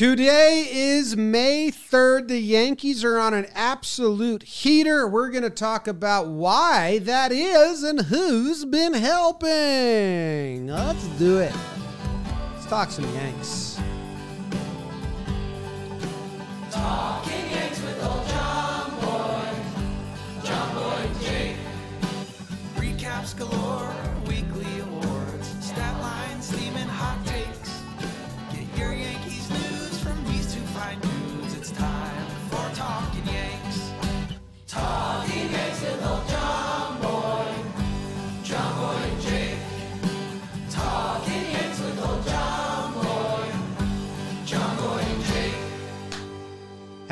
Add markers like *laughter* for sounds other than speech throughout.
Today is May 3rd. The Yankees are on an absolute heater. We're going to talk about why that is and who's been helping. Let's do it. Let's talk some Yanks. Talking Yanks with old John Boy, John Boy Jake. Recaps galore,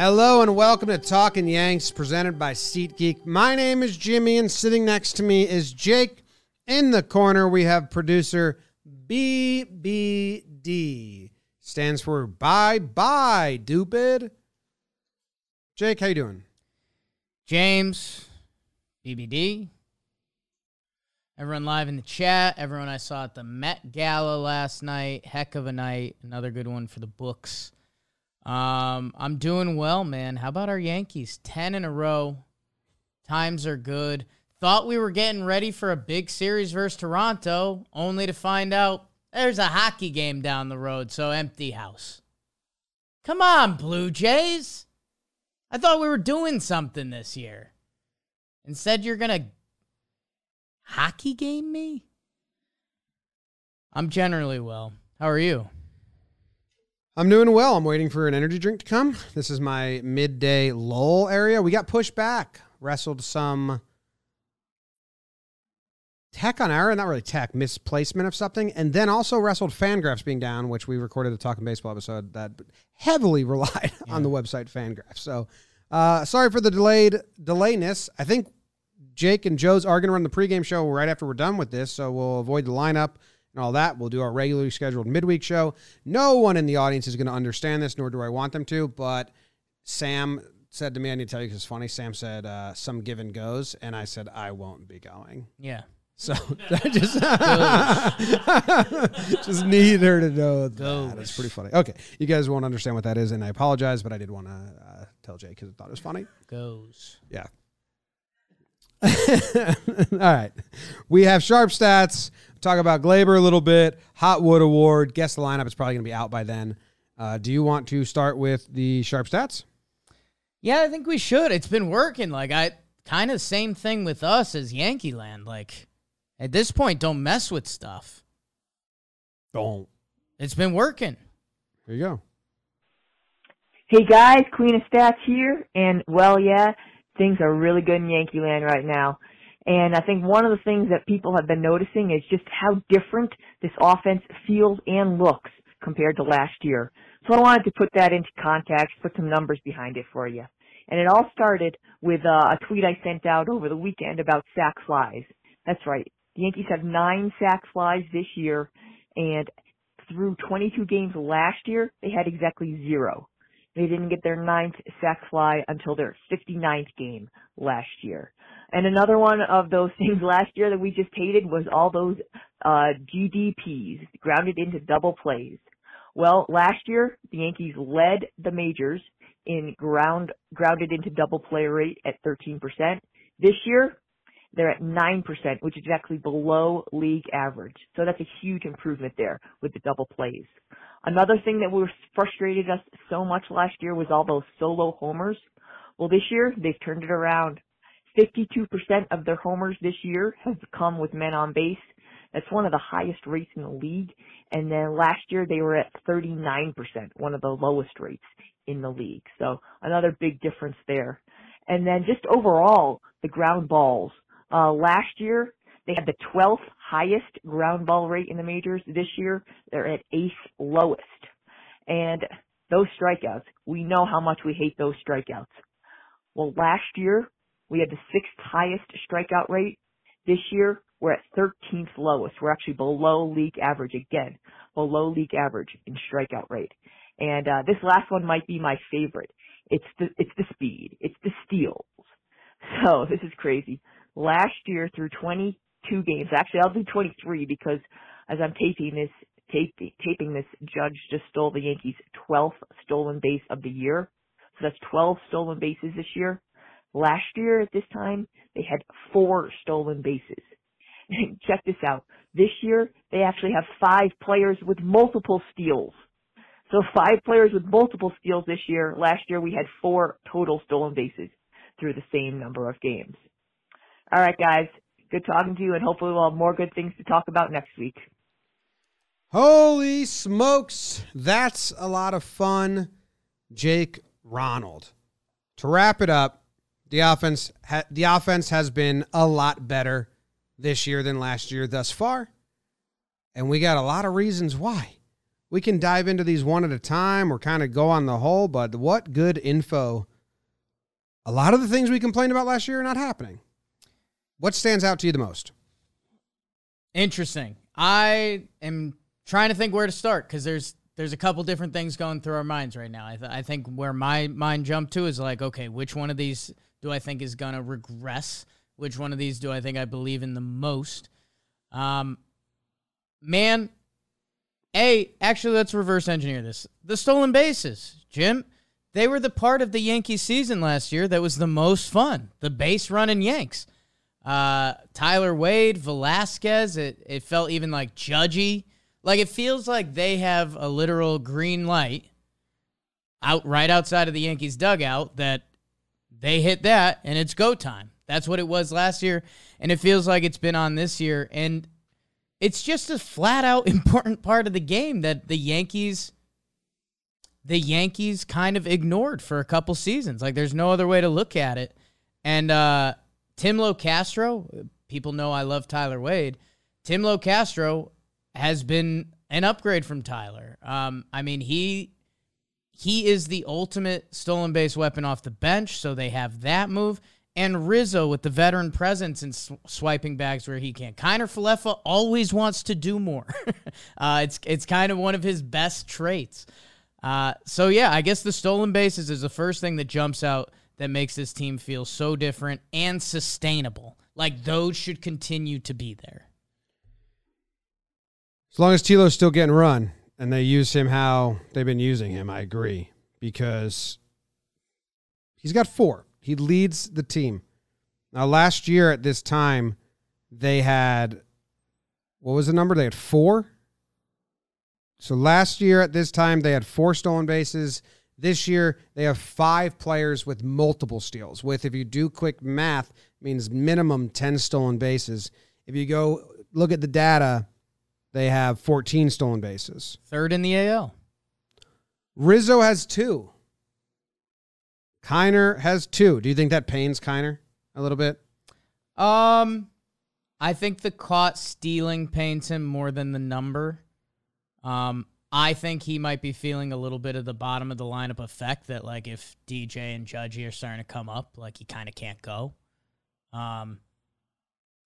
Hello and welcome to Talking Yanks, presented by SeatGeek. My name is Jimmy, and sitting next to me is Jake. In the corner, we have producer BBD. Stands for Bye Bye, Dupid. Jake, how you doing? James, BBD, everyone live in the chat, everyone I saw at the Met Gala last night. Heck of a night. Another good one for the books. Um, I'm doing well, man. How about our Yankees? 10 in a row. Times are good. Thought we were getting ready for a big series versus Toronto, only to find out there's a hockey game down the road, so empty house. Come on, Blue Jays. I thought we were doing something this year. Instead, you're going to hockey game me? I'm generally well. How are you? I'm doing well. I'm waiting for an energy drink to come. This is my midday lull area. We got pushed back, wrestled some tech on error, not really tech, misplacement of something, and then also wrestled Fangraphs being down, which we recorded a Talking Baseball episode that heavily *laughs* relied on the website Fangraphs. So uh, sorry for the delayed delayness. I think Jake and Joe's are going to run the pregame show right after we're done with this, so we'll avoid the lineup and all that. We'll do our regularly scheduled midweek show. No one in the audience is going to understand this, nor do I want them to. But Sam said to me, I need to tell you because it's funny. Sam said, uh, some given goes. And I said, I won't be going. Yeah. So *laughs* I just, *laughs* just need her to know that. It's pretty funny. Okay. You guys won't understand what that is. And I apologize, but I did want to uh, tell Jake because I thought it was funny. Goes. Yeah. *laughs* All right. We have sharp stats. Talk about Gleyber a little bit. Hot Wood Award. Guess the lineup is probably going to be out by then. Uh, do you want to start with the sharp stats? Yeah, I think we should. It's been working. Like I kind of same thing with us as Yankee Land. Like at this point, don't mess with stuff. Don't. It's been working. Here you go. Hey guys, Queen of Stats here, and well, yeah, things are really good in Yankee Land right now. And I think one of the things that people have been noticing is just how different this offense feels and looks compared to last year. So I wanted to put that into context, put some numbers behind it for you. And it all started with uh, a tweet I sent out over the weekend about sac flies. That's right. The Yankees have nine sac flies this year, and through 22 games last year, they had exactly zero. They didn't get their ninth sac fly until their 59th game last year. And another one of those *laughs* things last year that we just hated was all those uh, GDPs, grounded into double plays. Well, last year the Yankees led the majors in ground grounded into double play rate at 13%. This year they're at 9%, which is actually below league average. So that's a huge improvement there with the double plays. Another thing that was frustrated us so much last year was all those solo homers. Well, this year they've turned it around. 52% of their homers this year have come with men on base. That's one of the highest rates in the league. And then last year they were at 39%, one of the lowest rates in the league. So another big difference there. And then just overall, the ground balls. Uh, last year, they had the 12th highest ground ball rate in the majors. This year, they're at eighth lowest. And those strikeouts, we know how much we hate those strikeouts. Well, last year, we had the sixth highest strikeout rate. This year, we're at 13th lowest. We're actually below league average again, below league average in strikeout rate. And uh, this last one might be my favorite. It's the it's the speed. It's the steals. So *laughs* this is crazy. Last year through 22 games, actually I'll do 23 because as I'm taping this, taping, taping this, Judge just stole the Yankees' 12th stolen base of the year. So that's 12 stolen bases this year. Last year at this time, they had four stolen bases. *laughs* Check this out. This year, they actually have five players with multiple steals. So five players with multiple steals this year. Last year, we had four total stolen bases through the same number of games. All right, guys. Good talking to you, and hopefully we'll have more good things to talk about next week. Holy smokes. That's a lot of fun. Jake Ronald. To wrap it up, the offense ha- the offense has been a lot better this year than last year thus far. And we got a lot of reasons why. We can dive into these one at a time or kind of go on the whole, but what good info. A lot of the things we complained about last year are not happening. What stands out to you the most? Interesting. I am trying to think where to start because there's there's a couple different things going through our minds right now. I, th- I think where my mind jumped to is like, okay, which one of these do I think is gonna regress? Which one of these do I think I believe in the most? Um, man, a actually let's reverse engineer this. The stolen bases, Jim. They were the part of the Yankees season last year that was the most fun. The base running Yanks. Uh, Tyler Wade, Velazquez. It it felt even like judgy. Like it feels like they have a literal green light out right outside of the Yankees dugout that they hit that and it's go time. That's what it was last year, and it feels like it's been on this year. And it's just a flat out *laughs* important part of the game that the Yankees the Yankees kind of ignored for a couple seasons. Like there's no other way to look at it. And uh Tim Castro, people know I love Tyler Wade. Tim Castro has been an upgrade from Tyler. Um, I mean, he he is the ultimate stolen base weapon off the bench, so they have that move. And Rizzo with the veteran presence and sw- swiping bags where he can. Kiner Falefa always wants to do more. *laughs* uh, it's it's kind of one of his best traits. Uh, so yeah, I guess the stolen bases is the first thing that jumps out that makes this team feel so different and sustainable. Like those should continue to be there. As long as Tilo's still getting run and they use him how they've been using him, I agree because he's got four. He leads the team. Now, last year at this time, they had what was the number? They had four. So last year at this time, they had four stolen bases. This year, they have five players with multiple steals. With, if you do quick math, means minimum 10 stolen bases. If you go look at the data, they have 14 stolen bases. Third in the AL. Rizzo has two. Kiner has two. Do you think that pains Kiner a little bit? Um, I think the caught stealing pains him more than the number. Um, I think he might be feeling a little bit of the bottom of the lineup effect that, like, if DJ and Judgy are starting to come up, like, he kind of can't go. Um,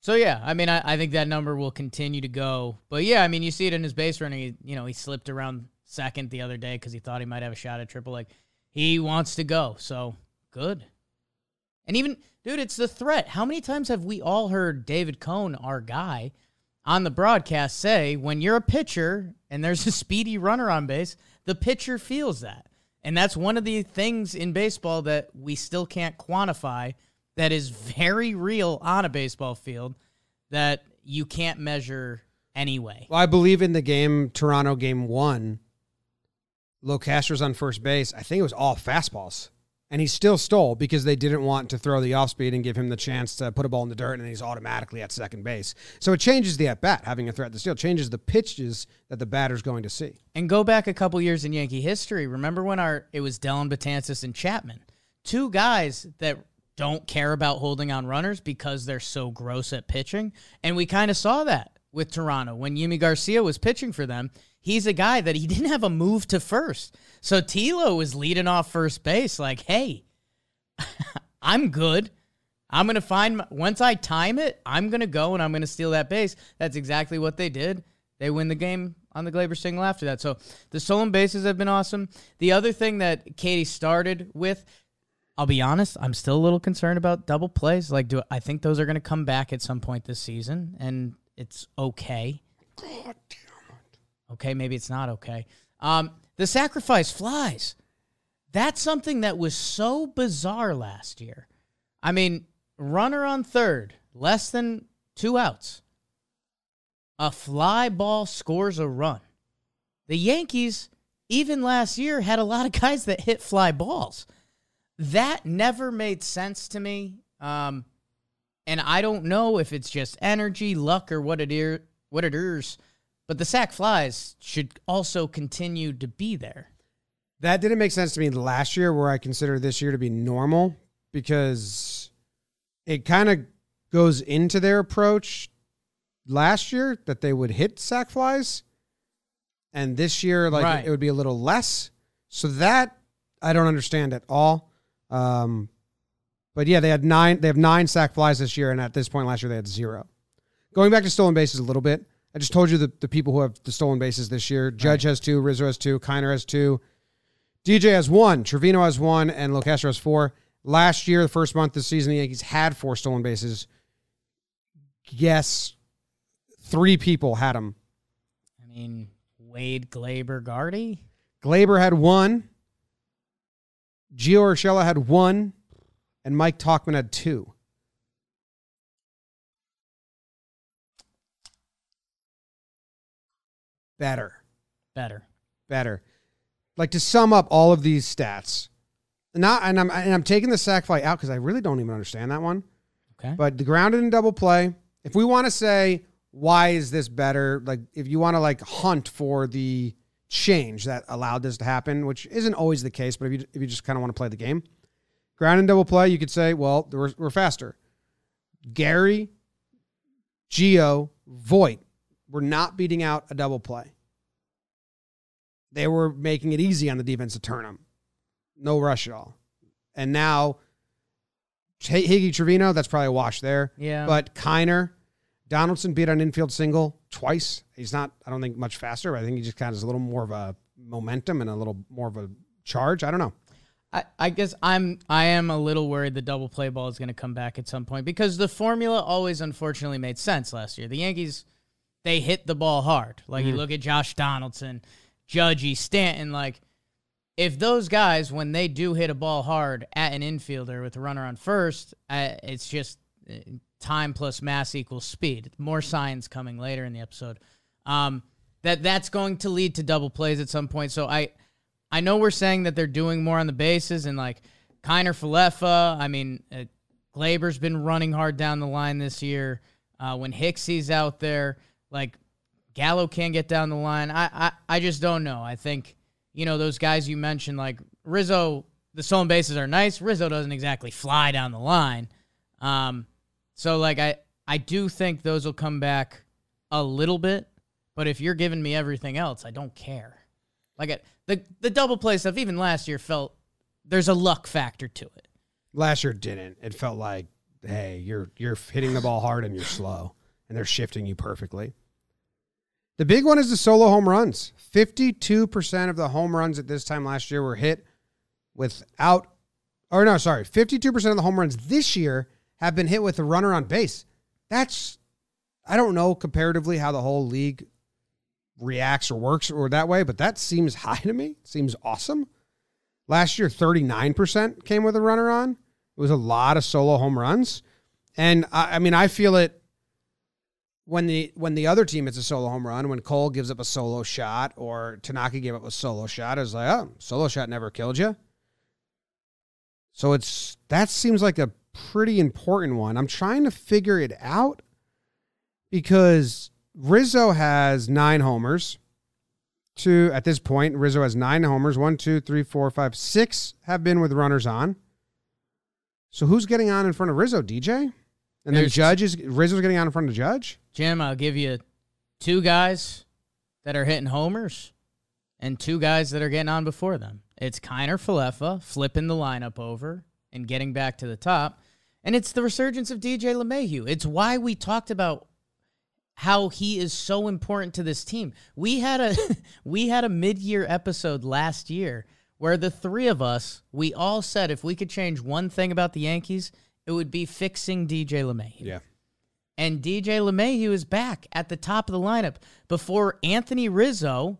so yeah, I mean, I, I think that number will continue to go. But yeah, I mean, you see it in his base running. He, you know, he slipped around second the other day because he thought he might have a shot at triple. Like, he wants to go. So good. And even, dude, it's the threat. How many times have we all heard David Cone, our guy, on the broadcast say, when you're a pitcher and there's a speedy runner on base, the pitcher feels that. And that's one of the things in baseball that we still can't quantify that is very real on a baseball field that you can't measure anyway. Well, I believe in the game, Toronto game one, Locastro's on first base. I think it was all fastballs. And he still stole because they didn't want to throw the off speed and give him the chance to put a ball in the dirt, and he's automatically at second base. So it changes the at bat, having a threat to steal, changes the pitches that the batter's going to see. And go back a couple years in Yankee history. Remember when our it was Dellin Betances and Chapman, two guys that don't care about holding on runners because they're so gross at pitching, and we kind of saw that with Toronto when Yimi Garcia was pitching for them. He's a guy that he *laughs* didn't have a move to first, so Tilo was leading off first base like, "Hey, *laughs* I'm good." I'm going to find, my, once I time it, I'm going to go and I'm going to steal that base. That's exactly what they did. They win the game on the Gleyber single after that. So the stolen bases have been awesome. The other thing that Katie started with, I'll be honest, I'm still a little concerned about double plays. Like, do I think those are going to come back at some point this season, and it's okay. Okay, maybe it's not okay. Um, the sacrifice flies. That's something that was so bizarre last year. I mean, runner on third, less than two outs. A fly ball scores a run. The Yankees, even last year, had a lot of guys that hit fly balls. That never made sense to me. Um, and I don't know if it's just energy, luck, or what it is. What it is, but the sac flies should also continue to be there. That didn't make sense to me last year, where I consider this year to be normal because it kind of goes into their approach last year that they would hit sac flies, and this year, like Right. it would be a little less. So that I don't understand at all. Um, but yeah, they had nine. They have nine sac flies this year, and at this point last year they had zero. Going back to stolen bases a little bit, I just told you the, the people who have the stolen bases this year. Judge has two, Rizzo has two, Kiner has two, DJ has one, Trevino has one, and Locastro has four. Last year, the first month this season, the Yankees had four stolen bases. Yes, three people had them. I mean, Wade, Gleyber, Gardy. Gleyber had one, Gio Urshela had one, and Mike Tauchman had two. Better. Better. better. Like to sum up all of these stats, not and I'm and I'm taking the sac fly out because I really don't even understand that one. Okay. But the grounded and double play. If we want to say why is this better, like if you want to like hunt for the change that allowed this to happen, which isn't always the case, but if you if you just kind of want to play the game, ground and double play, you could say, well, we're, we're faster. Gary, Gio, Voit were not beating out a double play. They were making it easy on the defense to turn them. No rush at all. And now, Higgy Trevino, that's probably a wash there. Yeah. But Kiner, Donaldson beat on infield single twice. He's not, I don't think, much faster, but I think he just kind of has a little more of a momentum and a little more of a charge. I don't know. I, I guess I'm I am a little worried the double play ball is going to come back at some point because the formula always unfortunately made sense last year. The Yankees they hit the ball hard. Like you look at Josh Donaldson, Judgy, Stanton. Like if those guys when they do hit a ball hard at an infielder with a runner on first, uh, it's just uh, time plus mass equals speed. More science coming later in the episode. Um, that that's going to lead to double plays at some point. So I. I know we're saying that they're doing more on the bases and like Kiner Falefa. I mean, uh, Gleyber's been running hard down the line this year. Uh, when Hicksy's out there, like Gallo can't get down the line. I, I I just don't know. I think you know those guys you mentioned, like Rizzo. The stolen bases are nice. Rizzo doesn't exactly fly down the line. Um, so like I I do think those will come back a little bit. But if you're giving me everything else, I don't care. Like it, the the double play stuff, even last year felt there's a luck factor to it. Last year didn't. It felt like, hey, you're you're hitting the ball hard and you're slow, and they're shifting you perfectly. The big one is the solo home runs. Fifty-two percent of the home runs at this time last year were hit without, or no, sorry, fifty-two percent of the home runs this year have been hit with a runner on base. That's, I don't know comparatively how the whole league reacts or works or that way, but that seems *laughs* high to me. Seems awesome. Last year, 39% came with a runner on. It was a lot of solo home runs. And I, I mean, I feel it when the when the other team hits a solo home run, when Cole gives up a solo shot or Tanaka gave up a solo shot, I was like, oh, solo shot never killed you. So it's that seems like a pretty important one. I'm trying to figure it out because Rizzo has nine homers. Two at this point, Rizzo has nine homers. One, two, three, four, five, six have been with runners on. So who's getting on in front of Rizzo? DJ, and then Judge is Rizzo's getting on in front of Judge. Jim, I'll give you two guys that are hitting homers and two guys that are getting on before them. It's Kiner Falefa flipping the lineup over and getting back to the top. And it's the resurgence of DJ LeMahieu. It's why we talked about how he is so important to this team. We had a *laughs* we had a mid-year episode last year where the three of us, we all said if we could change one thing about the Yankees, it would be fixing DJ LeMahieu. Yeah. And DJ LeMahieu is back at the top of the lineup before Anthony Rizzo,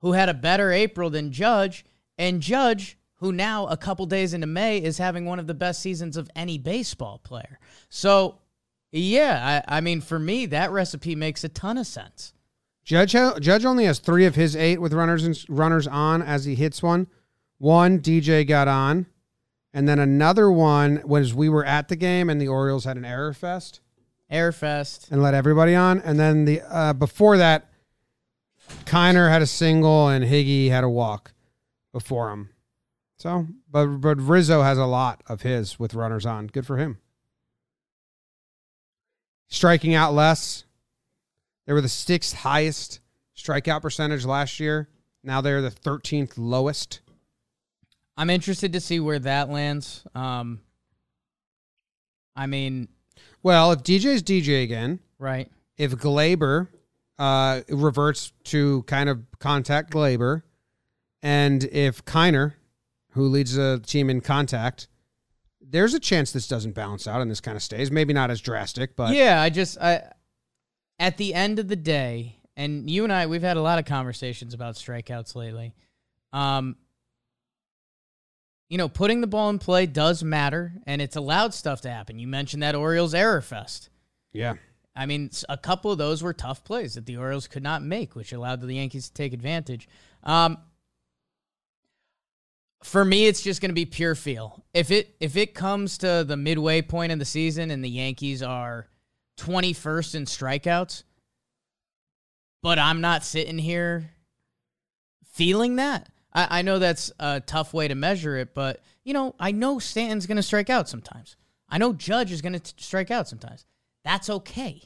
who had a better April than Judge, and Judge, who now a couple days into May is having one of the best seasons of any baseball player. So, yeah, I, I mean, for me, that recipe makes a ton of sense. Judge Judge only has three of his eight with runners and runners on as he hits one. One DJ got on, and then another one was we were at the game and the Orioles had an error fest Airfest. and let everybody on. And then the uh, before that, Kiner had a single and Higgy had a walk before him. So, but but Rizzo has a lot of his with runners on. Good for him. Striking out less. They were the sixth highest strikeout percentage last year. Now they're the 13th lowest. I'm interested to see where that lands. Um, I mean, Well, if DJ's DJ again, right. if Gleyber uh, reverts to kind of contact Gleyber, and if Kiner, who leads the team in contact, there's a chance this doesn't balance out and this kind of stays. Maybe not as drastic, but yeah, I just I at the end of the day, and you and I we've had a lot of conversations about strikeouts lately. Um you know, putting the ball in play does matter and it's allowed stuff to happen. You mentioned that Orioles error fest. yeah. I mean, a couple of those were tough plays that the Orioles could not make, which allowed the Yankees to take advantage. Um, for me, it's just going to be pure feel. If it if it comes to the midway point of the season and the Yankees are 21st in strikeouts, but I'm not sitting here feeling that. I, I know that's a tough way to measure it, but you know, I know Stanton's going to strike out sometimes. I know Judge is going to strike out sometimes. That's okay.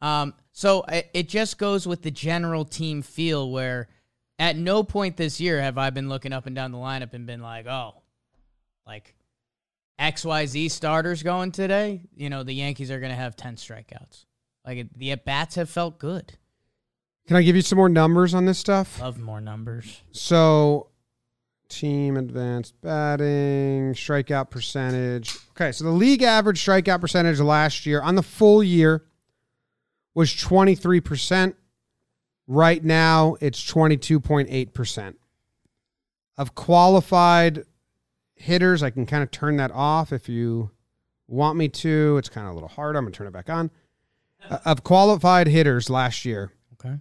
Um, so it, it just goes with the general team feel where at no point this year have I been looking up and down the lineup and been like, oh, like XYZ starters going today, you know, the Yankees are going to have 10 strikeouts. Like the at bats have felt good. Can I give you some more numbers on this stuff? Love more numbers. So, team advanced batting, strikeout percentage. Okay, so the league average strikeout percentage last year on the full year was 23%. Right now, it's 22.8%. Of qualified hitters, I can kind of turn that off if you want me to. It's kind of a little hard. I'm going to turn it back on. Uh, of qualified hitters last year, Okay.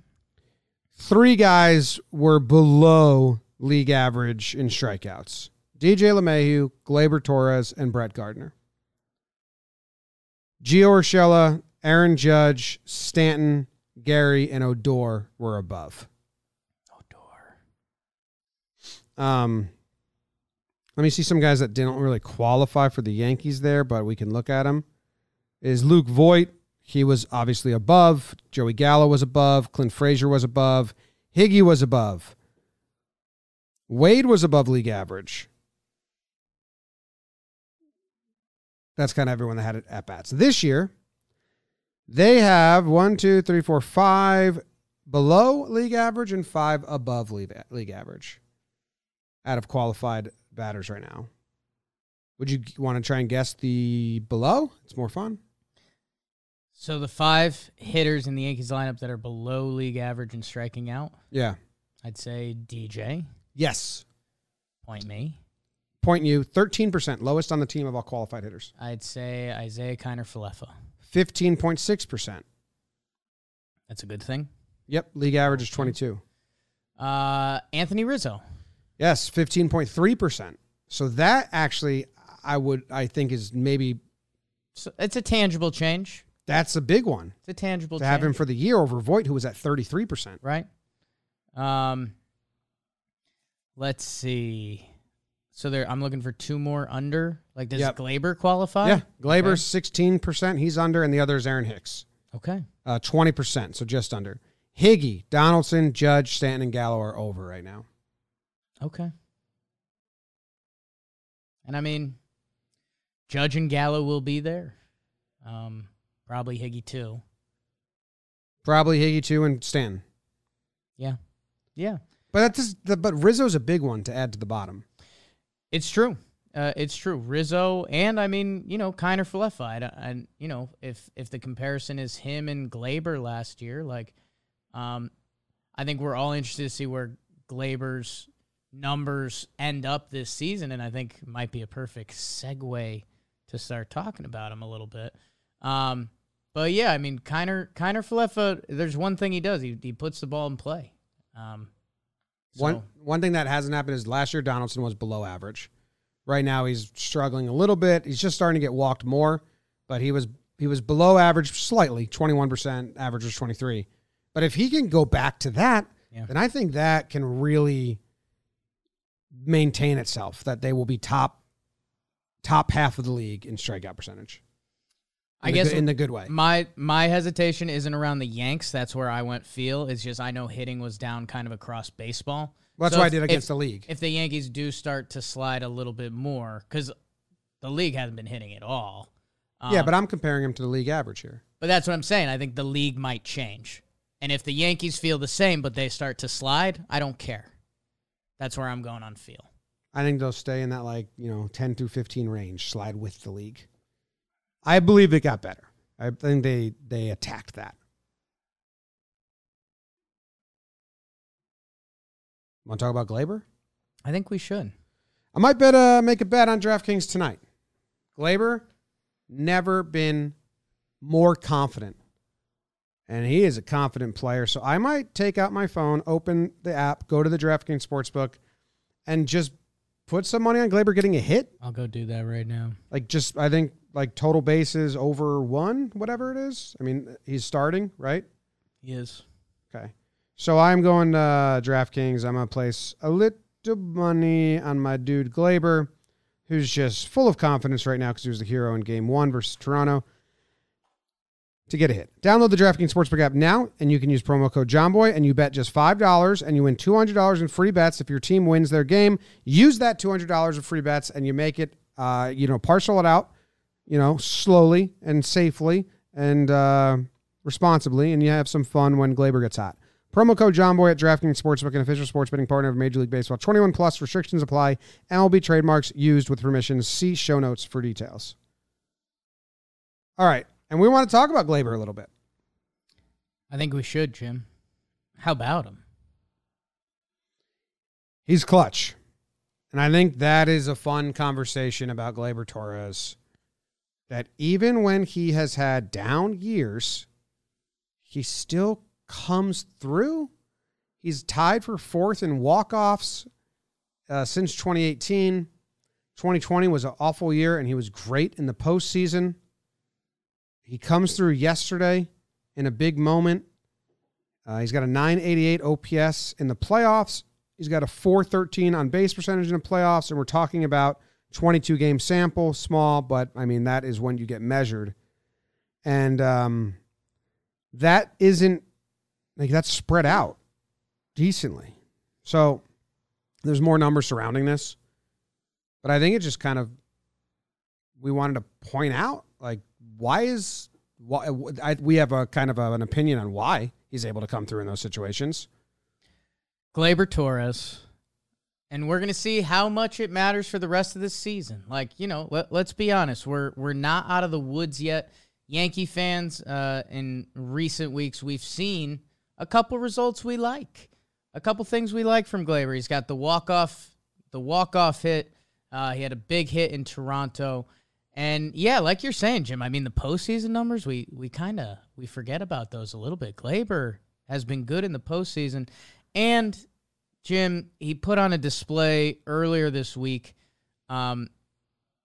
three guys were below league average in strikeouts DJ LeMahieu, Gleyber Torres, and Brett Gardner. Gio Urshela, Aaron Judge, Stanton, Gary, and Odor were above. Odor. Um, let me see some guys that didn't really qualify for the Yankees there, but we can look at them. Is Luke Voit? He was obviously above. Joey Gallo was above. Clint Frazier was above. Higgy was above. Wade was above league average. That's kind of everyone that had it at bats. This year, they have one, two, three, four, five below league average and five above league, league average out of qualified batters right now. Would you want to try and guess the below? It's more fun. So the five hitters in the Yankees lineup that are below league average and striking out, Yeah. I'd say DJ, Yes. point me. Point you 13%, lowest on the team of all qualified hitters. I'd say Isiah Kiner Falefa. 15.6%. That's a good thing. Yep. League average is 22. Uh, Anthony Rizzo. Yes. 15.3%. So that actually, I would, I think is maybe, So it's a tangible change. that's a big one It's a tangible to change. have him for the year over Voit, who was at 33%. right? Um, let's see. So there, I'm looking for two more under. Like, does Yep. Gleyber qualify? Yeah. Gleyber's 16%. He's under, and the other is Aaron Hicks. Okay. Uh, 20%, so just under. Higgy, Donaldson, Judge, Stanton, and Gallo are over right now. Okay. And I mean, Judge and Gallo will be there. Um, probably Higgy too. Probably Higgy too and Stanton. Yeah. Yeah. But that's the, but Rizzo's a big one to add to the bottom. It's true. uh, it's true. Rizzo and I mean, you know, Kiner Falefa. And you know, if if the comparison is him and Gleyber last year, like, um, I think we're all interested to see where Gleyber's numbers end up this season, and I think might be a perfect segue to start talking about him a little bit. Um, but yeah, I mean, Kiner Kiner Falefa. There's one thing he does. He he puts the ball in play. Um, so- One one thing that hasn't happened is last year Donaldson was below average. Right now he's struggling a little bit. He's just starting to get walked more, but he was he was below average slightly, 21%, average was 23. But if he can go back to that, Yeah. then I think that can really maintain itself that they will be top top half of the league in strikeout percentage. I guess good- in the good way. My my hesitation isn't around the Yanks. That's where I went feel. It's just I know hitting was down kind of across baseball. Well, that's So what I did against if- the league. If the Yankees do start to slide a little bit more, because the league hasn't been hitting at all. yeah, Um, but I'm comparing him to the league average here. but that's what I'm saying. I think the league might change, and if the Yankees feel the same, but they start to slide, I don't care. That's where I'm going on feel. I think they'll stay in that like, you know, 10 through 15 range, slide with the league. I believe it got better. I think they they attacked that. Want to talk about Gleyber? I think we should. I might bet uh make a bet on DraftKings tonight. Gleyber never been more confident. And he is a confident player. So I might take out my phone, open the app, go to the DraftKings Sportsbook, and just put some money on Gleyber getting a hit. I'll go do that right now. Like just I think like total bases over one, whatever it is. I mean, he's starting, right? He is. Okay. So I'm going to uh, DraftKings. I'm going to place a little money on my dude Gleyber, who's just full of confidence right now because he was the hero in game one versus Toronto to get a hit. Download the DraftKings Sportsbook app now, and you can use promo code JOMBOY, and you bet just $5, and you win $200 in free bets if your team wins their game. Use that $200 of free bets, and you make it, uh, you know, parcel it out, you know, slowly and safely and uh, responsibly, and you have some fun when Gleyber gets hot. Promo code JOMBOY at DraftKings Sportsbook, an official sports betting partner of Major League Baseball. 21 plus restrictions apply. MLB trademarks used with permission. See show notes for details. All right. And we want to talk about Gleyber a little bit. I think we should, Jim. How about him? He's clutch. And I think that is a fun conversation about Gleyber Torres. That even when he has had down years, he still comes through. He's tied for fourth in walk-offs uh, since 2018. 2020 was an awful year, and he was great in the postseason. He comes through yesterday in a big moment. Uh, he's got a 988 OPS in the playoffs. He's got a 413 on base percentage in the playoffs, and we're talking about 22 game sample, small, but I mean, that is when you get measured. And um, that isn't like that's spread out decently. So there's more numbers surrounding this, but I think it just kind of we wanted to point out like why is why I, we have a kind of a, an opinion on why he's able to come through in those situations. Gleyber Torres. And we're gonna see how much it matters for the rest of this season. Like you know, let, let's be honest, we're we're not out of the woods yet. Yankee fans, uh, in recent weeks, we've seen a couple results we like, a couple things we like from Gleyber. He's got the walk off, the walk off hit. Uh, he had a big hit in Toronto, and yeah, like you're saying, Jim. I mean, the postseason numbers we we kind of we forget about those a little bit. Gleyber has been good in the postseason, and Jim, he put on a display earlier this week um,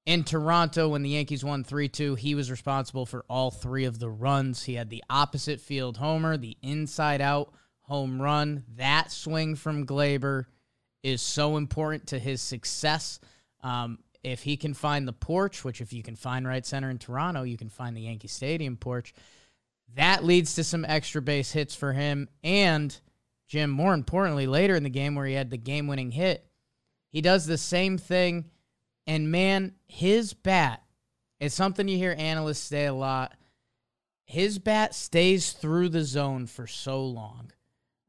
in Toronto when the Yankees won 3 2. He was responsible for all three of the runs. He had the opposite field homer, the inside out home run. That swing from Gleyber is so important to his success. Um, if he can find the porch, which if you can find right center in Toronto, you can find the Yankee Stadium porch. That leads to some extra base hits for him. And Jim, more importantly, later in the game where he had the game winning hit, he does the same thing. And man, his bat is something you hear analysts say a lot. His bat stays through the zone for so long.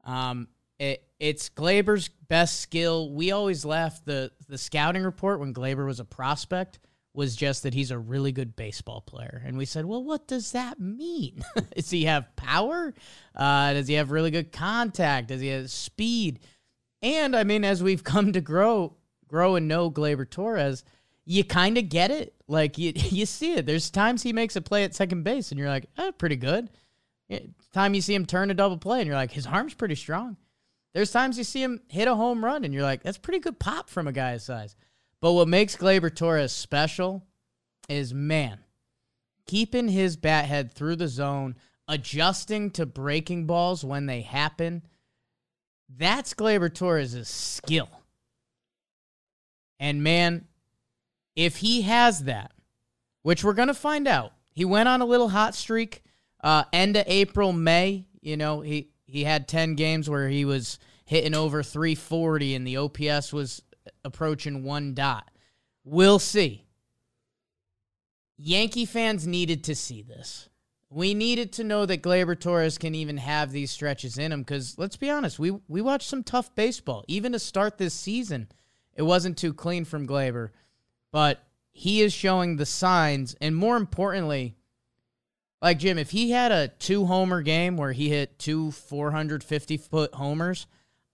Um, It, it's Gleyber's best skill. We always laughed the the scouting report when Gleyber was a prospect was just that he's a really good baseball player, and we said, well, what does that mean? *laughs* does he have power? Uh, does he have really good contact? Does he have speed? And I mean, as we've *laughs* come to grow grow and know Gleyber Torres, you kind of get it. Like you *laughs* you see it. There's times he makes a play at second base, and you're like, eh, pretty good. Time you see him turn a double play, and you're like, his arm's pretty strong. There's times you see him hit a home run, and you're like, that's pretty good pop from a guy his size. But what makes Gleyber Torres special is man, keeping his bat head through the zone, adjusting to breaking balls when they happen. That's Gleyber Torres' skill. And man, if he has that, which we're going to find out, he went on a little hot streak uh, end of April, May. You know, he, he had 10 games where he was hitting over 340 and the OPS was approaching one dot. We'll see. Yankee fans needed to see this. We needed to know that Gleyber Torres can even have these stretches in him because let's be honest, we we watched some tough baseball. Even to start this season, it wasn't too clean from Gleyber, but he is showing the signs, and more importantly, like Jim, if he had a two homer game where he hit two 450 foot homers,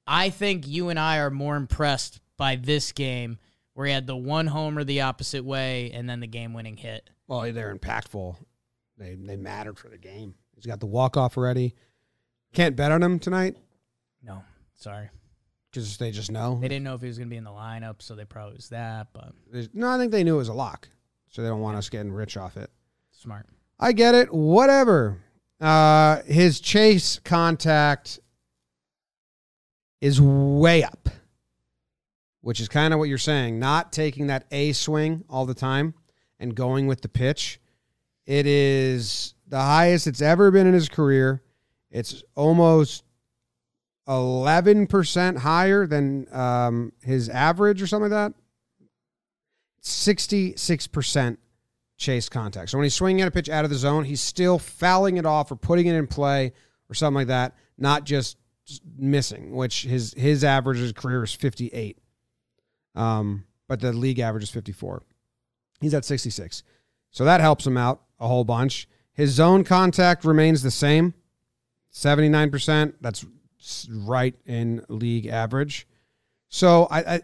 I think you and I are more impressed by this game where he had the one homer the opposite way and then the game winning hit. Well, they're impactful. They they mattered for the game. He's got the walk off already. Can't bet on him tonight No, sorry. because they just know. They didn't know if he was going to be in the lineup, so they probably was that, but No, I think they knew it was a lock, so they don't want us getting rich off it. smart. I get it. Whatever. Uh, his chase contact is way up, which is kind of what you're saying. Not taking that A swing all the time and going with the pitch. It is the highest it's ever been in his career. It's almost 11% higher than um, his average or something like that. 66% chase contact. So when he's swinging at a pitch out of the zone, he's still fouling it off or putting it in play or something like that, not just missing, which his his average his career is 58. Um, but the league average is 54. He's at 66. So that helps him out a whole bunch. His zone contact remains the same, 79%. That's right in league average. So I, I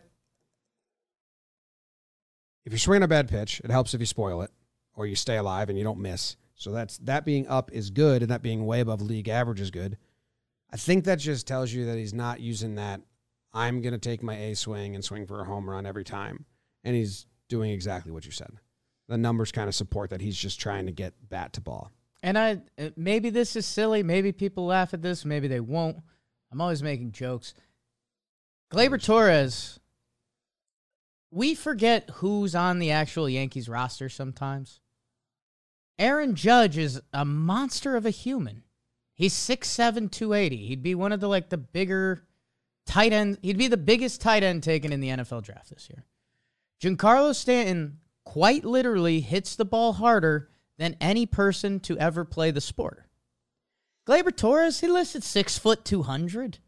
if you're swinging a bad pitch, it helps if you spoil it or you stay alive and you don't miss. So that's that being up is good, and that being way above league average is good. I think that just tells you that he's not using that. I'm going to take my A swing and swing for a home run every time, and he's doing exactly what you said. The numbers kind of support that he's just trying to get bat to ball. And I uh, maybe this is silly. Maybe people laugh at this. Maybe they won't. I'm always making jokes. Gleyber Torres. We forget who's on the actual Yankees roster sometimes. Aaron Judge is a monster of a human. He's 6'7", 280. He'd be one of the like the bigger tight end. He'd be the biggest tight end taken in the NFL draft this year. Giancarlo Stanton quite literally hits the ball harder than any person to ever play the sport. Gleyber Torres, he listed six foot two hundred.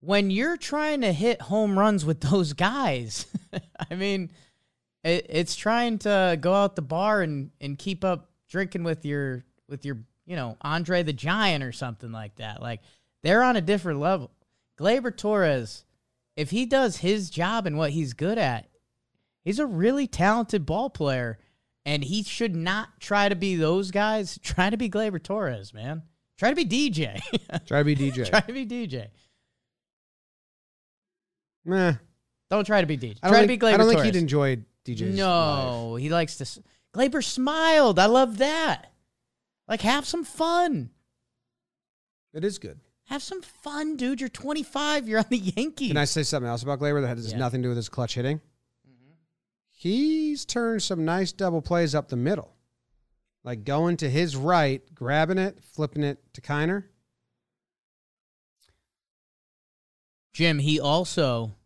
When you're trying to hit home runs with those guys, *laughs* I mean, it, it's trying to go out the bar and, and keep up drinking with your with your you know Andre the Giant or something like that. Like they're on a different level. Gleyber Torres, if he does his job and what he's good at, he's a really talented ball player, and he should not try to be those guys. *laughs* Try to be Gleyber Torres, man. Try to be DJ. *laughs* Try to be DJ. try to be DJ. Meh. Don't try to be DJ. Try to be Gleyber I don't think Torres. he'd enjoy DJ's life. no, he likes to. Gleyber smiled. I love that. Like, have some fun. It is good. Have some fun, dude. You're 25. You're on the *laughs* Yankees. Can I say something else about Gleyber that has Yeah. nothing to do with his clutch hitting? He's turned some nice double plays up the middle. Like going to his right, grabbing it, flipping it to Kiner. Jim, he also,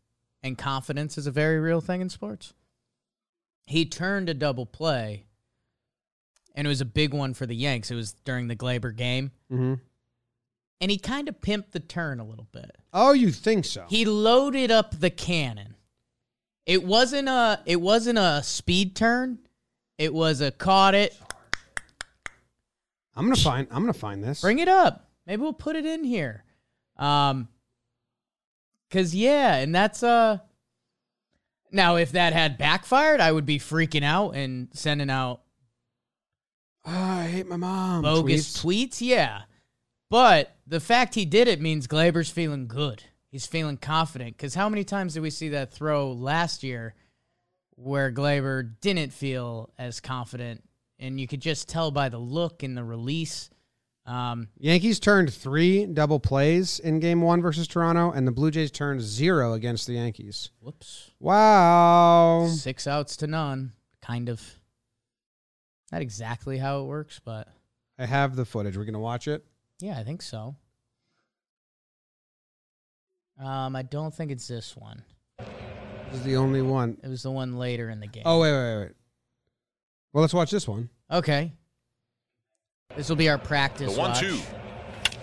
and confidence is a very real thing in sports. He turned a double play, and it was a big one for the Yanks. It was during the Gleyber game. Mm-hmm. And he kind of pimped the turn a little bit. Oh, you think so? He loaded up the cannon. It wasn't a it wasn't a speed turn. It was a caught it. I'm gonna find. I'm gonna find this. Bring it up. Maybe we'll put it in here. Um cuz yeah, and that's uh now if that had backfired, I would be freaking out and sending out Oh, I hate my mom. bogus tweets. tweets. Yeah. But the fact he did it means Gleyber's feeling good. He's feeling confident. Because how many times did we see that throw last year where Gleyber didn't feel as confident? And you could just tell by the look and the release. Um, Yankees turned three double plays in Game One versus Toronto, and the Blue Jays turned zero against the Yankees. whoops. Wow. Six outs to none. Kind of. Not exactly how it works, but I have the footage. We're gonna watch it. Yeah, I think so. Um, I don't think it's this one. This is the only one. It was the one later in the game. Oh wait, wait, wait. Well, let's watch this one. Okay. This will be our practice. The one watch. two.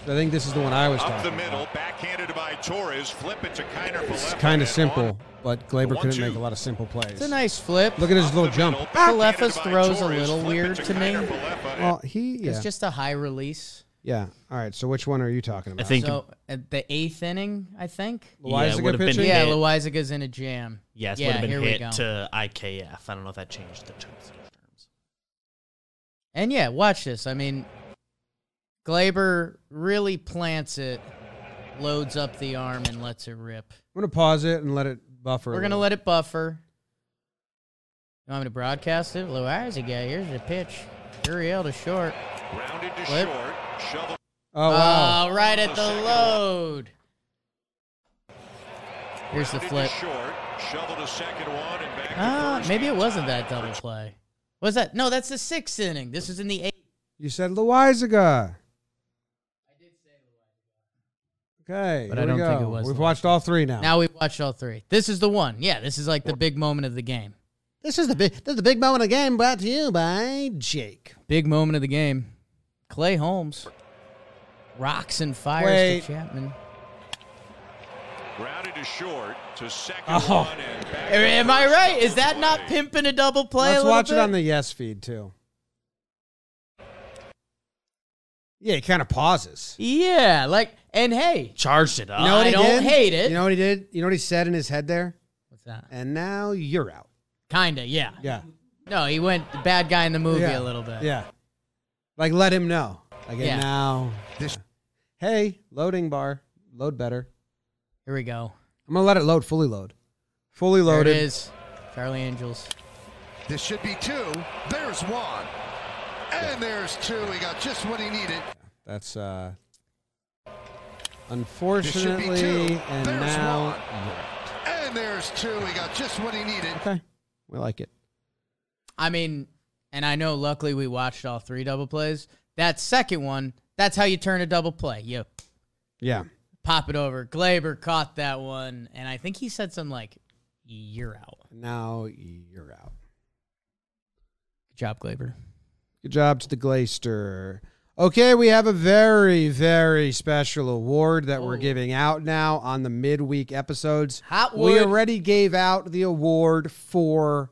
I think this is the one I was Up talking the middle, about. backhanded by Torres. Flip it to Kiner It's kind of simple, on. but Gleyber The couldn't one-two. make a lot of simple plays. It's a nice flip. Look at his Up little jump. middle, Kalefas backhanded by throws a little weird to me. Kiner. Well, he yeah It's just a high release. Yeah. All right. So which one are you talking about? I think So at uh, the eighth inning, I think. Yeah, Loaisiga it would've been pitching? Yeah, hit. Loaisiga's in a jam. yes, yeah, would have been here we hit go. to IKF. I don't know if that changed the terms. And yeah, watch this. I mean, Gleyber really plants it, loads up the arm, and lets it rip. I'm gonna pause it and let it buffer. a We're gonna little. let it buffer. You want me to broadcast it? Loizaga, here's the pitch. Uriel to short. Grounded to Flip. short. Shovel. Oh wow. Oh, right at the load. Here's the flip. Short. Shovel to second one and back to Ah, maybe it wasn't that double play. Was that? No, that's the sixth inning. This is in the eighth. You said Loaisiga. Okay, But here I don't we think go. it was We've watched all three now. Now we've watched all three. This is the one. Yeah, this is like the big moment of the game. this is the big. This is the big moment of the game. Brought to you by Jake. Big moment of the game. Clay Holmes rocks and fires Wait. to Chapman. Grounded to short to second Oh. one and back. Am I right? Is that the not pimping a double play? Let's little watch it on the Yes feed too. Yeah, he kind of pauses. Yeah, like, and hey, Charged it up. You know what I he don't did? hate it. You know what he did? You know what he said in his head there? what's that? And now you're out. Kinda, yeah. Yeah. No, he went the bad guy in the movie yeah. a little bit. Yeah. Like let him know. Like Yeah. now. This- Hey, loading bar. Load better. Here we go. I'm gonna let it load. Fully load. Fully loaded. There loaded. it is. Charlie Angels. This should be two. There's one. And there's two. He got just what he needed. That's uh This should be unfortunately two. and There's now one. And there's two. He got just what he needed. Okay. We like it. I mean, and I know luckily we watched all three double plays. That second one, that's how you turn a double play. You Yeah. pop it over. Gleyber caught that one, and I think he said something like, You're out. Now you're out. Good job, Gleyber. Good job to the Glaster. Okay, we have a very, very special award that we're Oh. giving out now on the midweek episodes. Hot We already gave out the award for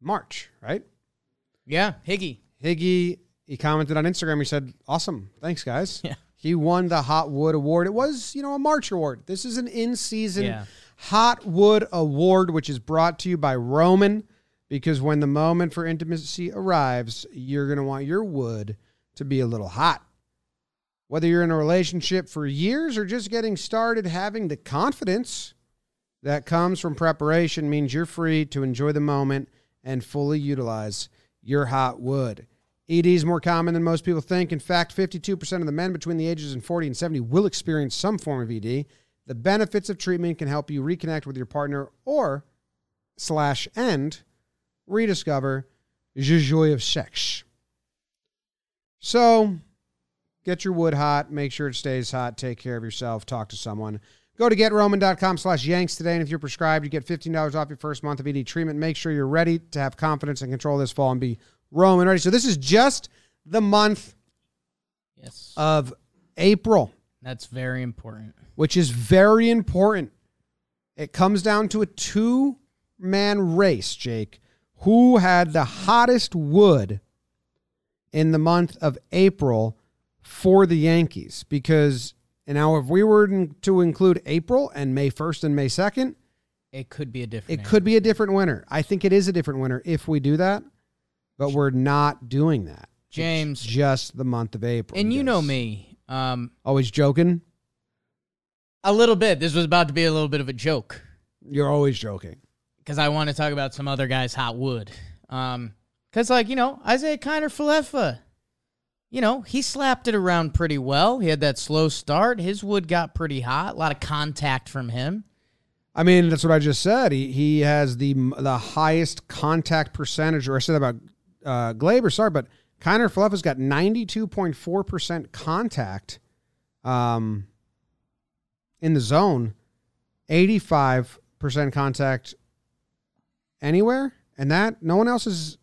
March, right? Yeah, Higgy. Higgy, he commented on Instagram. He said, Awesome. Thanks, guys. *laughs* Yeah. He won the Hot Wood Award. It was, you know, a March award. This is an in season Yeah. Hot Wood Award, which is brought to you by Roman, because when the moment for intimacy arrives, you're going to want your wood to be a little hot. Whether you're in a relationship for years or just getting started, having the confidence that comes from preparation means you're free to enjoy the moment and fully utilize your hot wood. ED is more common than most people think. In fact, 52% of the men between the ages of 40 and 70 will experience some form of ED. The benefits of treatment can help you reconnect with your partner or slash end rediscover the joy of sex. So get your wood hot, make sure it stays hot, take care of yourself, talk to someone. Go to getroman.com slash yanks today, and if you're prescribed, you get $15 off your first month of ED treatment. Make sure you're ready to have confidence and control this fall and be Roman ready. So this is just the month Yes. of April, That's very important. which is very important. It comes down to a two man race, Jake. Who had the hottest wood in the month of April for the Yankees? Because now, if we were to include April and May 1st and May 2nd, It could be a different. it could be a different winner. I think it is a different winner if we do that, but we're not doing that. It's James. just the month of April. And you know me. Um, Always joking. a little bit. This was about to be a little bit of a joke You're always joking. because I want to talk about some other guys' hot wood. Um, because like you know Isiah Kiner Falefa, you know he slapped it around pretty well. He had that slow start. His wood got pretty hot. A lot of contact from him. I mean, that's what I just said. He he has the the highest contact percentage. Or I said about uh, Gleyber. Sorry, but Kiner Falefa's got ninety two point four percent contact, um, in the zone, eighty five percent contact anywhere, and that no one else is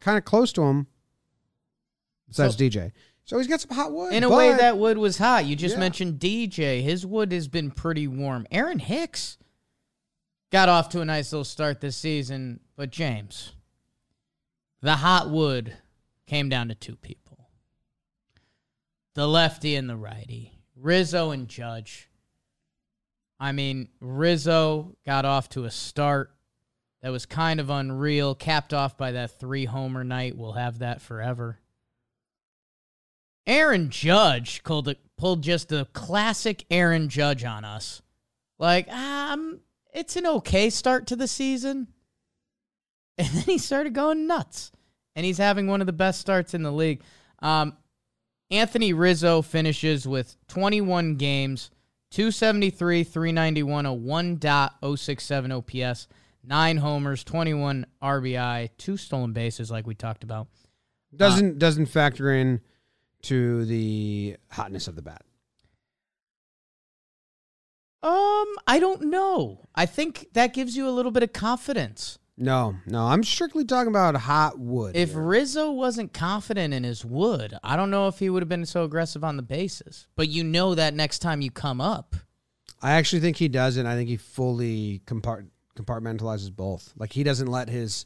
kind of close to him besides So- DJ. So he's got some hot wood. In a way, that wood was hot. You just Yeah. mentioned DJ. His wood has been pretty warm. Aaron Hicks got off to a nice little start this season, but James, the hot wood came down to two people the lefty and the righty, Rizzo and Judge. I mean, Rizzo got off to a start that was kind of unreal, capped off by that three homer night. We'll have that forever. Aaron Judge pulled, a, pulled just a classic Aaron Judge on us. Like, um, it's an okay start to the season. *laughs* And then he started going nuts. And he's having one of the best starts in the league. Um, Anthony Rizzo finishes with 21 games, 273, 391, a 1.067 OPS, nine homers, 21 RBI, two stolen bases, like we talked about. doesn't doesn't factor in to the hotness of the bat. Um, I don't know. I think that gives you a little bit of confidence. No, no, I'm strictly talking about hot wood. If here. Rizzo wasn't confident in his wood, I don't know if he would have been so aggressive on the bases. But you know that next time you come up. I actually think he doesn't. I think he fully compart- compartmentalizes both. Like he doesn't let his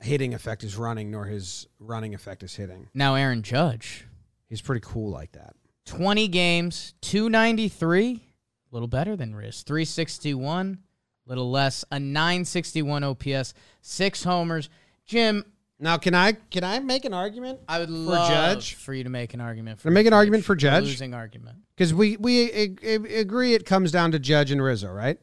hitting affect his running, nor his running affect his hitting. Now Aaron Judge, He's pretty cool like that. 20 games, 293, a little better than Riz. 361, a little less, a 961 OPS, six homers. Jim, Now, can I can I make an argument? I would For love Judge? for you to make an argument for Can I make an argument for Judge? losing argument. Because we we a- a- agree it comes down to Judge and Rizzo, right?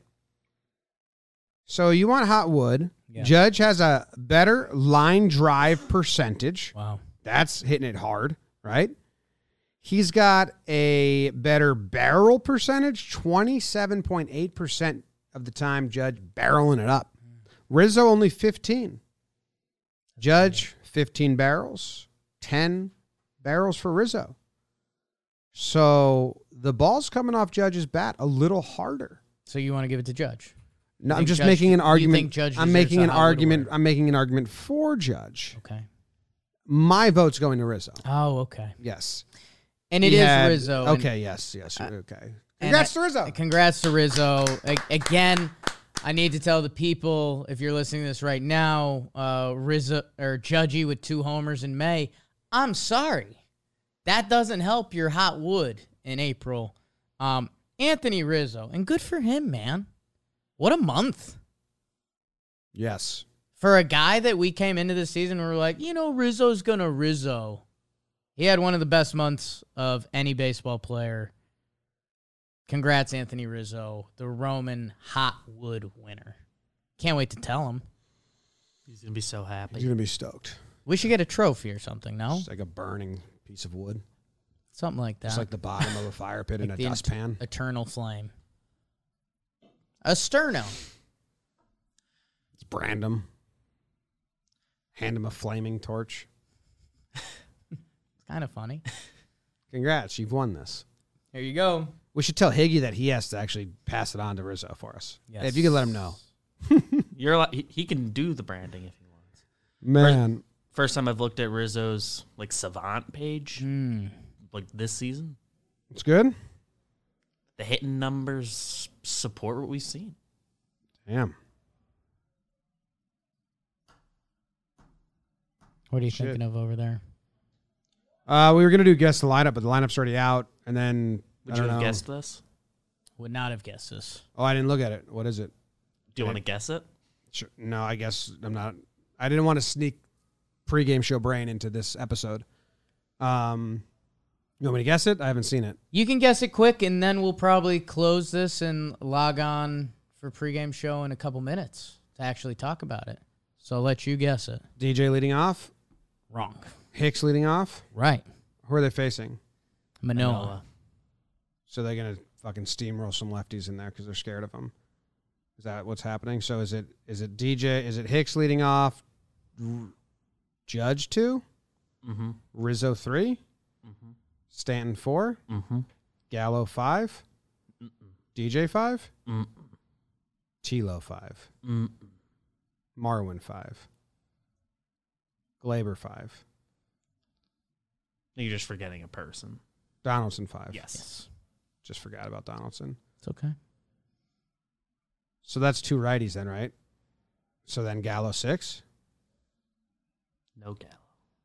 So you want hot wood. Yeah. Judge has a better line drive percentage. Wow. That's hitting it hard, right? He's got a better barrel percentage, 27.8% of the time, Judge barreling it up. Rizzo only 15. Judge, 15 barrels, 10 barrels for Rizzo. So the ball's coming off Judge's bat a little harder. So you want to give it to Judge? No, I'm just Judge- making an you argument. think Judge I'm deserves making a an Hollywood argument. award? I'm making an argument for Judge. Okay. My vote's going to Rizzo. Oh, okay. Yes. And it He is had- Rizzo. and- Okay, yes, yes. okay. and Congrats I- to Rizzo. Congrats to Rizzo. A- again, I need to tell the people if you're listening to this right now, uh, Rizzo or Judgy with two homers in May. I'm sorry, that doesn't help your hot wood in April. Um, Anthony Rizzo, and good for him, man. What a month Yes. for a guy that we came into the season. We were like, you know, Rizzo's gonna Rizzo. He had one of the best months of any baseball player. Congrats, Anthony Rizzo, the Roman Hot Wood winner. Can't wait to tell him. He's gonna be so happy. He's going to be stoked. We should get a trophy or something, no? It's like a burning piece of wood. Something like that. It's like the bottom of a *laughs* fire pit in a dustpan. et- Eternal flame. A sterno. Let's brand him. Hand him a flaming torch. Kind of funny. *laughs* Congrats, you've won this. Here you go. We should tell Higgy that he has to actually pass it on to Rizzo for us. Yes. If you could let him know. *laughs* You're allowed, he, he can do the branding if he wants. Man, First time I've looked at Rizzo's like Savant page, Mm. like this season. It's good. The hitting numbers support what we've seen. Damn. What are you Shit. thinking of over there? Uh, we were gonna do guess the lineup, but the lineup's already out. And then Would I you don't have know. guessed this? Would not have guessed this. Oh, I didn't look at it. What is it? Do you want to guess it? Sure. No, I guess I'm not. I didn't want to sneak pregame show brain into this episode. Um, you want me to guess it? I haven't seen it. You can guess it quick, and then we'll probably close this and log on for pregame show in a couple minutes to actually talk about it. So I'll let you guess it. DJ leading off. Wrong. Hicks leading off. Right. Who are they facing? Manoah. Manoah. So they're gonna fucking steamroll some lefties in there because they're scared of them. Is that what's happening? So is it is it DJ? Is it Hicks leading off? R- Judge two, Mm-hmm. Rizzo 3 Mm-hmm. Stanton four, Mm-hmm. Gallo five, DJ five, Mm-mm. Tilo five, Mm-mm. Marwin five, Gleyber five, You're just forgetting a person. Donaldson five. Yes. just forgot about Donaldson. It's okay. So that's two righties then, right? So then Gallo six, No Gallo.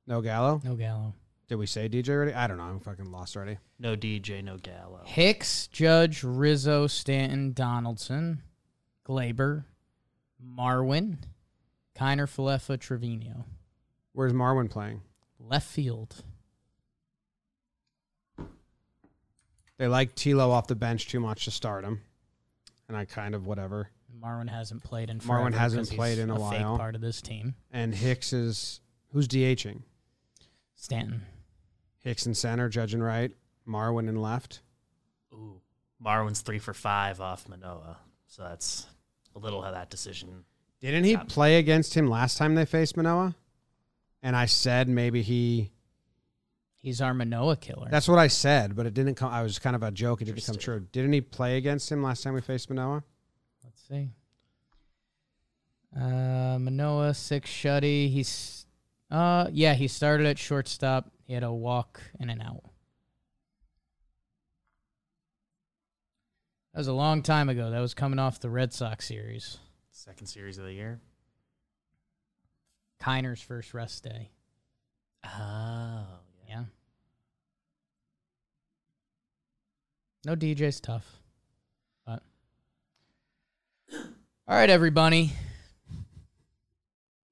no Gallo. No Gallo. Did we say DJ already? I don't know. I'm fucking lost already. No DJ. No Gallo. Hicks, Judge, Rizzo, Stanton, Donaldson, Gleyber, Marwin, Kiner, Falefa, Trevino. Where's Marwin playing? Left field. They like Tilo off the bench too much to start him, and I kind of whatever. Marwin hasn't played in Marwin forever hasn't 'cause he's played in a fake while. part of this team. And Hicks is who's DHing? Stanton. Hicks in center, Judge and right, Marwin in left. Ooh. Marwin's three for five off Manoah. So that's a little how that decision. Didn't he Got- play against him last time they faced Manoah? And I said maybe he. He's our Manoah killer. That's what I said, but it didn't come. I was kind of a joke. It didn't come true. Didn't he play against him last time we faced Manoah? Let's see. Uh, Manoah six shutty. He's uh yeah he started at shortstop. He had a walk in and an out. That was a long time ago. That was coming off the Red Sox series. Second series of the year. Kiner's first rest day. Oh. Yeah. No DJ's tough. But All right, everybody.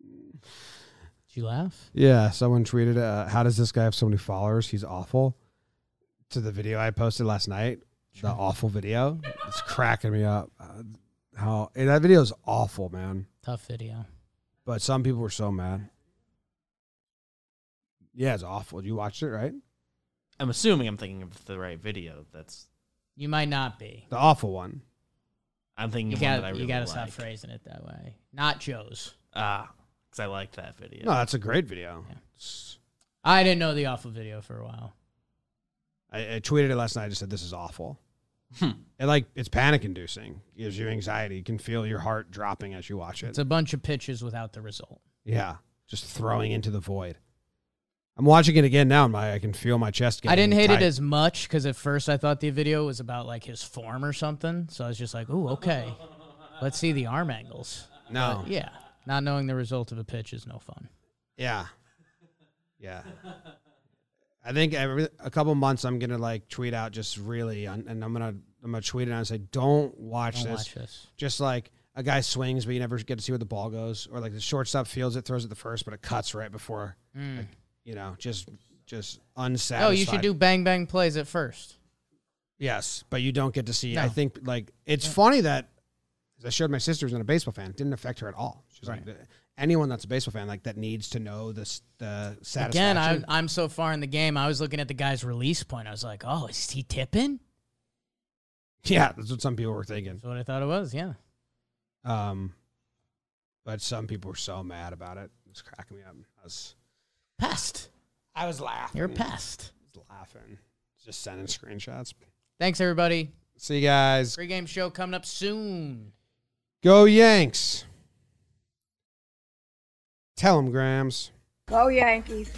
Did you laugh? Yeah, someone tweeted, uh, "How does this guy have so many followers? He's awful." To the video I posted last night, the awful video, it's cracking me up. Uh, how eh, that video is awful, man. Tough video. But some people were so mad. Yeah, it's awful. You watched it, right? I'm assuming I'm thinking of the right video. That's You might not be. The awful one. I'm thinking You of one got that I really you got to like. stop phrasing it that way. Not Joe's. Ah, because I liked that video. No, that's a great video. Yeah. I didn't know the awful video for a while. I, I tweeted it last night. I just said this is awful. Hmm. It like it's panic inducing. Gives you anxiety. You can feel your heart dropping as you watch it. It's a bunch of pitches without the result. Yeah, just throwing into the void. I'm watching it again now, and my I can feel my chest. Getting I didn't hate tight. it as much because at first I thought the video was about like his form or something. So I was just like, "Ooh, okay, let's see the arm angles." no. But yeah, not knowing the result of a pitch is no fun. Yeah, yeah. I think every a couple months I'm gonna like tweet out just really, and and I'm gonna I'm gonna tweet it and say, "Don't watch Don't this." watch this. Just like a guy swings, but you never get to see where the ball goes, or like the shortstop fields it, throws it the first, but it cuts right before. Mm. You know, just just unsatisfied. Oh, you should do bang bang plays at first. Yes, but you don't get to see. I think like it's funny that as I showed my sister who's not a baseball fan, it didn't affect her at all. She's Right. like anyone that's a baseball fan like that needs to know this the satisfaction. Again, I, I'm so far in the game. I was looking at the guy's release point. I was like, "Oh, is he tipping?" *laughs* yeah, that's what some people were thinking. That's what I thought it was. Yeah. Um, but some people were so mad about it. It was cracking me up. I was Pest. I was laughing. You're a pest. I was laughing. Just sending screenshots. Thanks, everybody. See you guys. Free game show coming up soon. Go Yanks. Tell them, Grams. Go Yankees.